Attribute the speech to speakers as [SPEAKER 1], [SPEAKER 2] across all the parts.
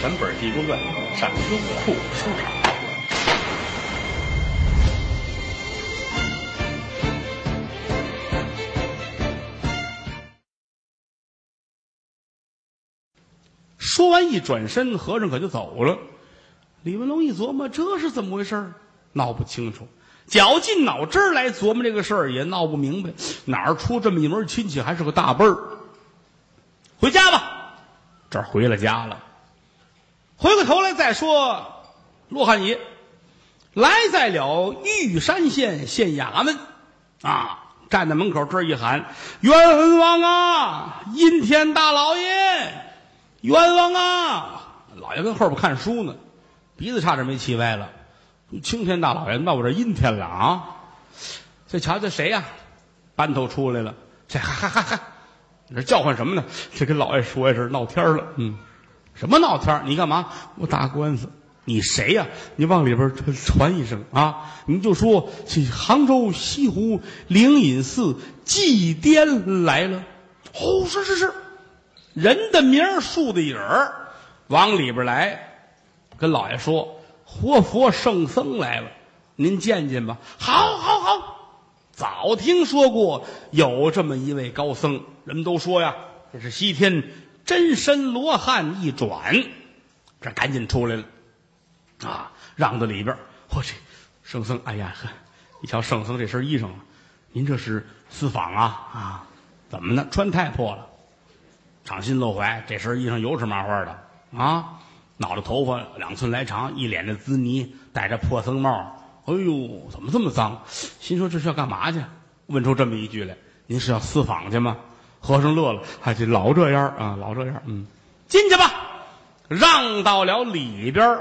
[SPEAKER 1] 全本《地宫传》上优酷收场。说完一转身，和尚可就走了。李文龙一琢磨，这是怎么回事儿闹不清楚，绞尽脑汁来琢磨这个事儿，也闹不明白，哪儿出这么一门亲戚，还是个大辈儿。回家吧，这儿回了家了。回过头来再说，罗汉爷来在了玉山县县衙门啊，站在门口这一喊：“冤枉啊！阴天大老爷，冤枉啊！”老爷跟后边看书呢，鼻子差点没气歪了。青天大老爷闹这阴天了啊！这瞧瞧谁呀、班头出来了，这嗨嗨嗨嗨，你这叫唤什么呢？这跟老爷说一声闹天儿了。嗯，什么闹天儿？你干嘛？我打官司。你谁呀、你往里边传一声啊！你就说这杭州西湖灵隐寺祭奠来了。哦，是是是，人的名树的影儿，往里边来，跟老爷说，活佛圣僧来了，您见见吧。好，好，好。早听说过有这么一位高僧，人们都说呀，这是西天真身罗汉一转，这赶紧出来了，啊，让到里边儿。嚯，这圣僧，哎呀呵，一瞧圣僧这身衣裳，您这是私访啊啊？怎么呢？穿太破了，敞心露怀，这身衣裳油是麻花的啊，脑袋头发两寸来长，一脸的滋泥，戴着破僧帽。哎呦，怎么这么脏？心说这是要干嘛去？问出这么一句来：“您是要私访去吗？”和尚乐了，还就老这样啊，老这样，嗯，进去吧。让到了里边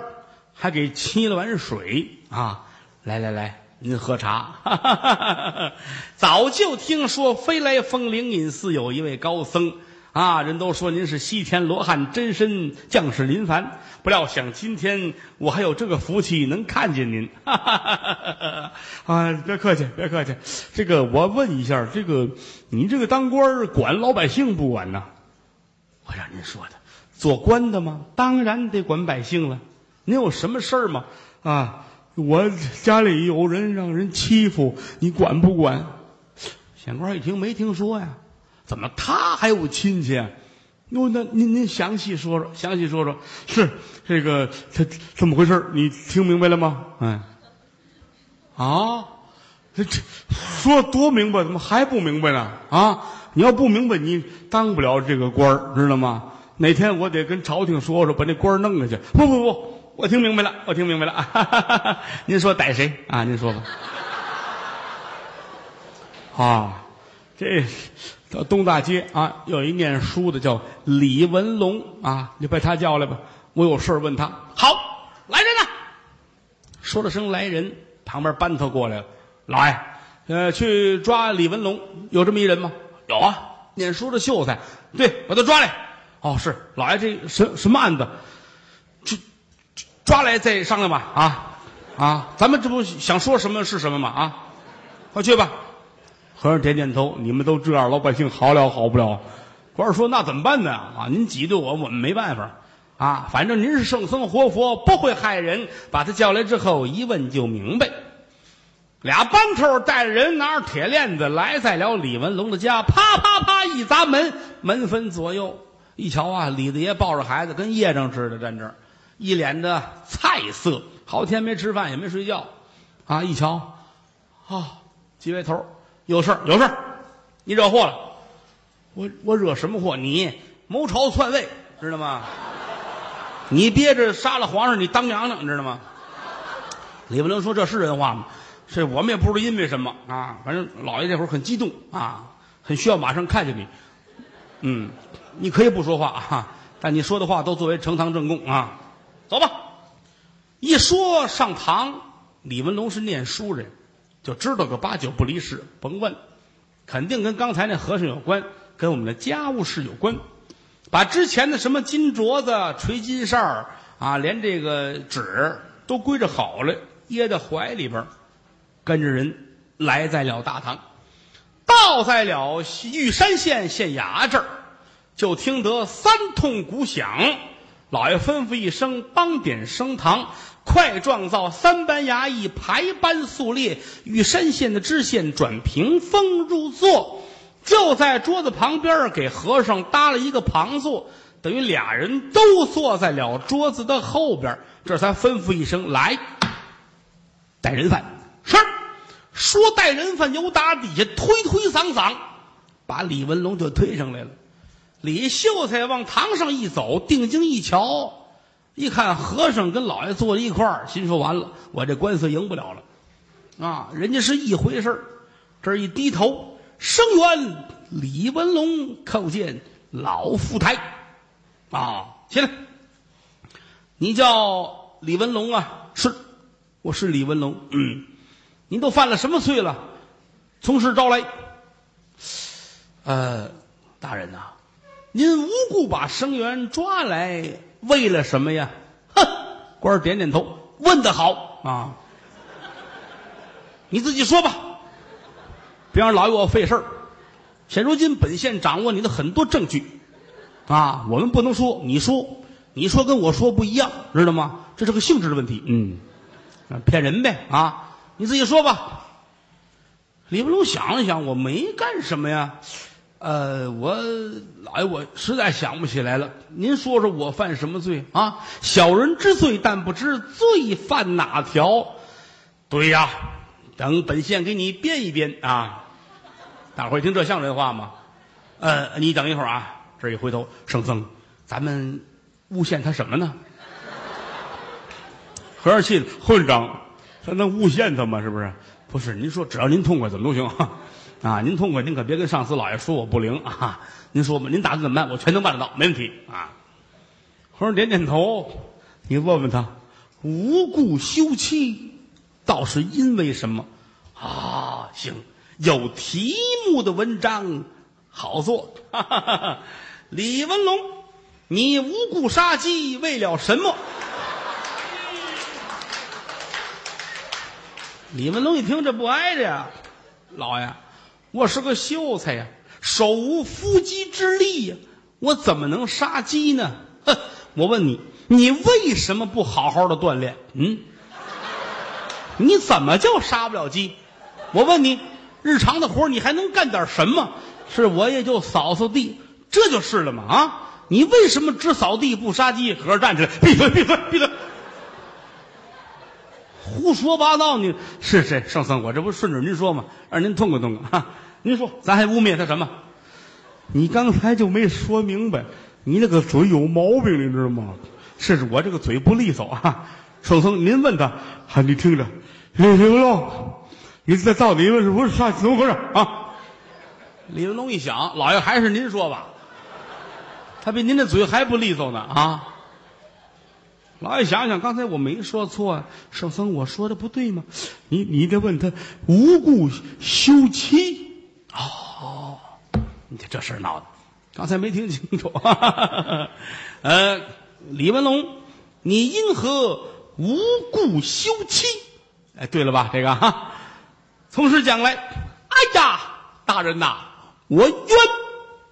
[SPEAKER 1] 还给沏了碗水啊！来来来，您喝茶。早就听说飞来峰灵隐寺有一位高僧啊，人都说您是西天罗汉真身降世临凡，不料想今天我还有这个福气能看见您。哈哈哈哈啊，别客气，别客气。这个我问一下，这个您这个当官管老百姓不管呢？我让您说的，做官的吗？当然得管百姓了。您有什么事儿吗？啊，我家里有人让人欺负，你管不管？县官一听没听说呀，怎么他还有亲戚啊？哟，那您您详细说说，详细说说。是这个他怎么回事？你听明白了吗？嗯，啊，这这说多明白，怎么还不明白呢？啊，你要不明白，你当不了这个官儿知道吗？哪天我得跟朝廷说说，把那官儿弄下去。不不不，我听明白了，我听明白了。您说逮谁啊？您说吧。啊，这到东大街啊，有一念书的叫李文龙啊，你把他叫来吧，我有事问他。好，来人呐！说了声来人，旁边班头过来了，老爷，呃，去抓李文龙，有这么一人吗？有啊，念书的秀才，对，把他抓来。哦，是老爷，这什什么案子？去抓来再商量吧。啊啊，咱们这不想说什么是什么吗？啊，快去吧。和尚点点头，你们都这样，老百姓好了好不了。官儿说那怎么办呢？啊，您挤兑我，我们没办法。啊，反正您是圣僧活佛，不会害人。把他叫来之后，一问就明白。俩班头带着人，拿着铁链子来在了李文龙的家，啪啪啪一砸门，门分左右。一瞧啊，李大爷抱着孩子，跟夜生似的站这儿，一脸的菜色，好天没吃饭也没睡觉，啊！一瞧，啊，几位头有事儿有事儿，你惹祸了。我我惹什么祸？你谋朝篡位，知道吗？你憋着杀了皇上，你当娘娘，你知道吗？李文龙说：“这是人话吗？这我们也不知道因为什么啊，反正老爷这会儿很激动啊，很需要马上看见你。嗯，你可以不说话啊，但你说的话都作为呈堂证供啊。走吧。一说上堂，李文龙是念书人，就知道个八九不离十。甭问，肯定跟刚才那和尚有关，跟我们的家务事有关。把之前的什么金镯子、垂金扇儿啊，连这个纸都归着好了，掖在怀里边，跟着人来在了大堂。到在了玉山县县衙这儿，就听得三通鼓响，老爷吩咐一声，帮点升堂，快状造三班衙役排班肃列，玉山县的知县转屏风入座，就在桌子旁边给和尚搭了一个旁座，等于俩人都坐在了桌子的后边，这才吩咐一声来带人犯。是，说带人犯，由打底下推推搡搡，把李文龙就推上来了。李秀才往堂上一走，定睛一瞧，一看和尚跟老爷坐在一块儿，心说完了，我这官司赢不了了，啊，人家是一回事儿。这一低头，声援李文龙叩见老富台，啊，起来，你叫李文龙啊？是，我是李文龙。嗯，您都犯了什么罪了？从实招来。呃，大人呐。您无故把生源抓来，为了什么呀？哼！官儿点点头，问得好啊！你自己说吧，别让老爷我费事儿。现如今本县掌握你的很多证据，啊，我们不能说，你说，你说跟我说不一样，知道吗？这是个性质的问题。嗯，骗人呗啊！你自己说吧。李文龙想了想，我没干什么呀。呃，我老爷，我实在想不起来了。您说说我犯什么罪啊？小人知罪，但不知罪犯哪条。对呀，等本县给你编一编啊。大伙儿听这像人话吗？呃，你等一会儿啊。这一回头，圣僧，咱们诬陷他什么呢？和尚气混账，他能诬陷他吗？是不是？不是，您说只要您痛快，怎么都行。啊，您痛快，您可别跟上司老爷说我不灵啊！您说吧，您打算怎么办？我全能办得到，没问题啊！和尚点点头，你问问他，无故休妻，倒是因为什么？啊，行，有题目的文章好做。哈哈哈哈李文龙，你无故杀鸡，为了什么？李文龙一听，这不挨着呀，老爷。我是个秀才呀，手无缚鸡之力呀，我怎么能杀鸡呢？哼！我问你，你为什么不好好的锻炼？嗯？你怎么就杀不了鸡？我问你，日常的活你还能干点什么？是我也就扫扫地，这就是了嘛！啊！你为什么只扫地不杀鸡？和尚站起来，闭嘴！闭嘴！闭嘴！胡说八道！你是谁？圣僧，我这不顺着您说吗？让您痛快痛快。哈您说，咱还污蔑他什么？你刚才就没说明白，你那个嘴有毛病，你知道吗？是我这个嘴不利索啊。圣僧，您问他，你听着，李文龙，你这到底是不是啥怎么回事啊？李文龙一想，老爷还是您说吧，他比您的嘴还不利索呢啊。老爷想想，刚才我没说错，圣僧我说的不对吗？你你得问他无故休妻哦，你这事儿闹的，刚才没听清楚。呃，李文龙，你因何无故休妻？哎，对了吧？这个哈，从实讲来，哎呀，大人呐，我冤。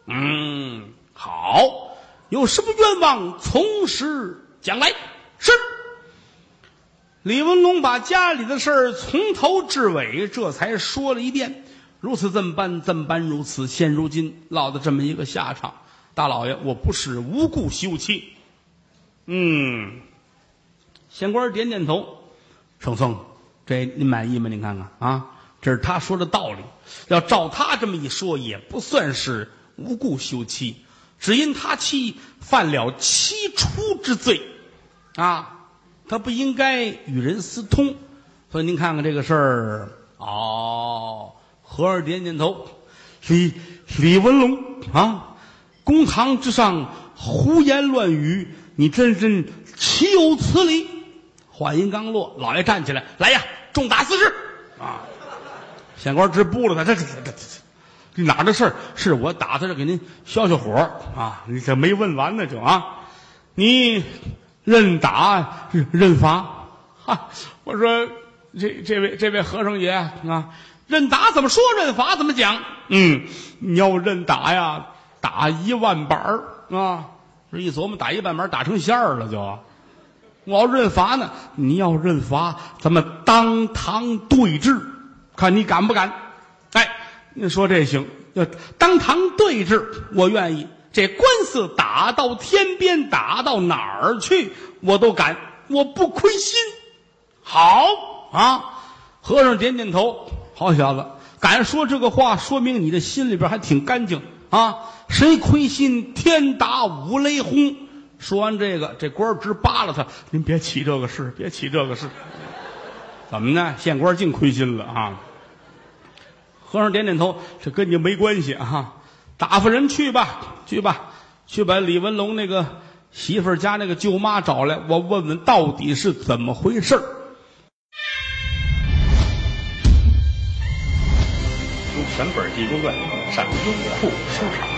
[SPEAKER 1] 嗯，好，有什么冤枉？从实讲来。是，李文龙把家里的事儿从头至尾这才说了一遍，如此这么般，这么般如此，现如今落得这么一个下场。大老爷，我不是无故休妻。嗯，县官点点头，圣僧，这您满意吗？您看看啊，这是他说的道理。要照他这么一说，也不算是无故休妻，只因他妻犯了七出之罪。啊，他不应该与人私通，所以您看看这个事儿。哦，和尚点点头。李李文龙啊，公堂之上胡言乱语，你真真岂有此理！话音刚落，老爷站起来，来呀，重打四十啊！县官直扑了他，这这这这这哪的事儿？是我打他这给您消消火啊！你这没问完呢，就啊，你。认打认罚，哈！我说这这位这位和尚爷啊，认打怎么说？认罚怎么讲？嗯，你要认打呀，打一万板儿啊！这一琢磨，打一半板打成馅儿了就。我要认罚呢，你要认罚，咱们当堂对质，看你敢不敢？哎，你说这行？要当堂对质，我愿意。这官司打到天边，打到哪儿去，我都敢，我不亏心。好啊，和尚点点头，好小子，敢说这个话，说明你的心里边还挺干净啊。谁亏心，天打五雷轰。说完这个，这官直扒拉他，您别起这个事，别起这个事。怎么呢？县官净亏心了啊！和尚点点头，这跟你没关系啊。打发人去吧，去吧，去把李文龙那个媳妇儿家那个舅妈找来，我问问到底是怎么回事儿。
[SPEAKER 2] 全本《地中传》上优酷收场。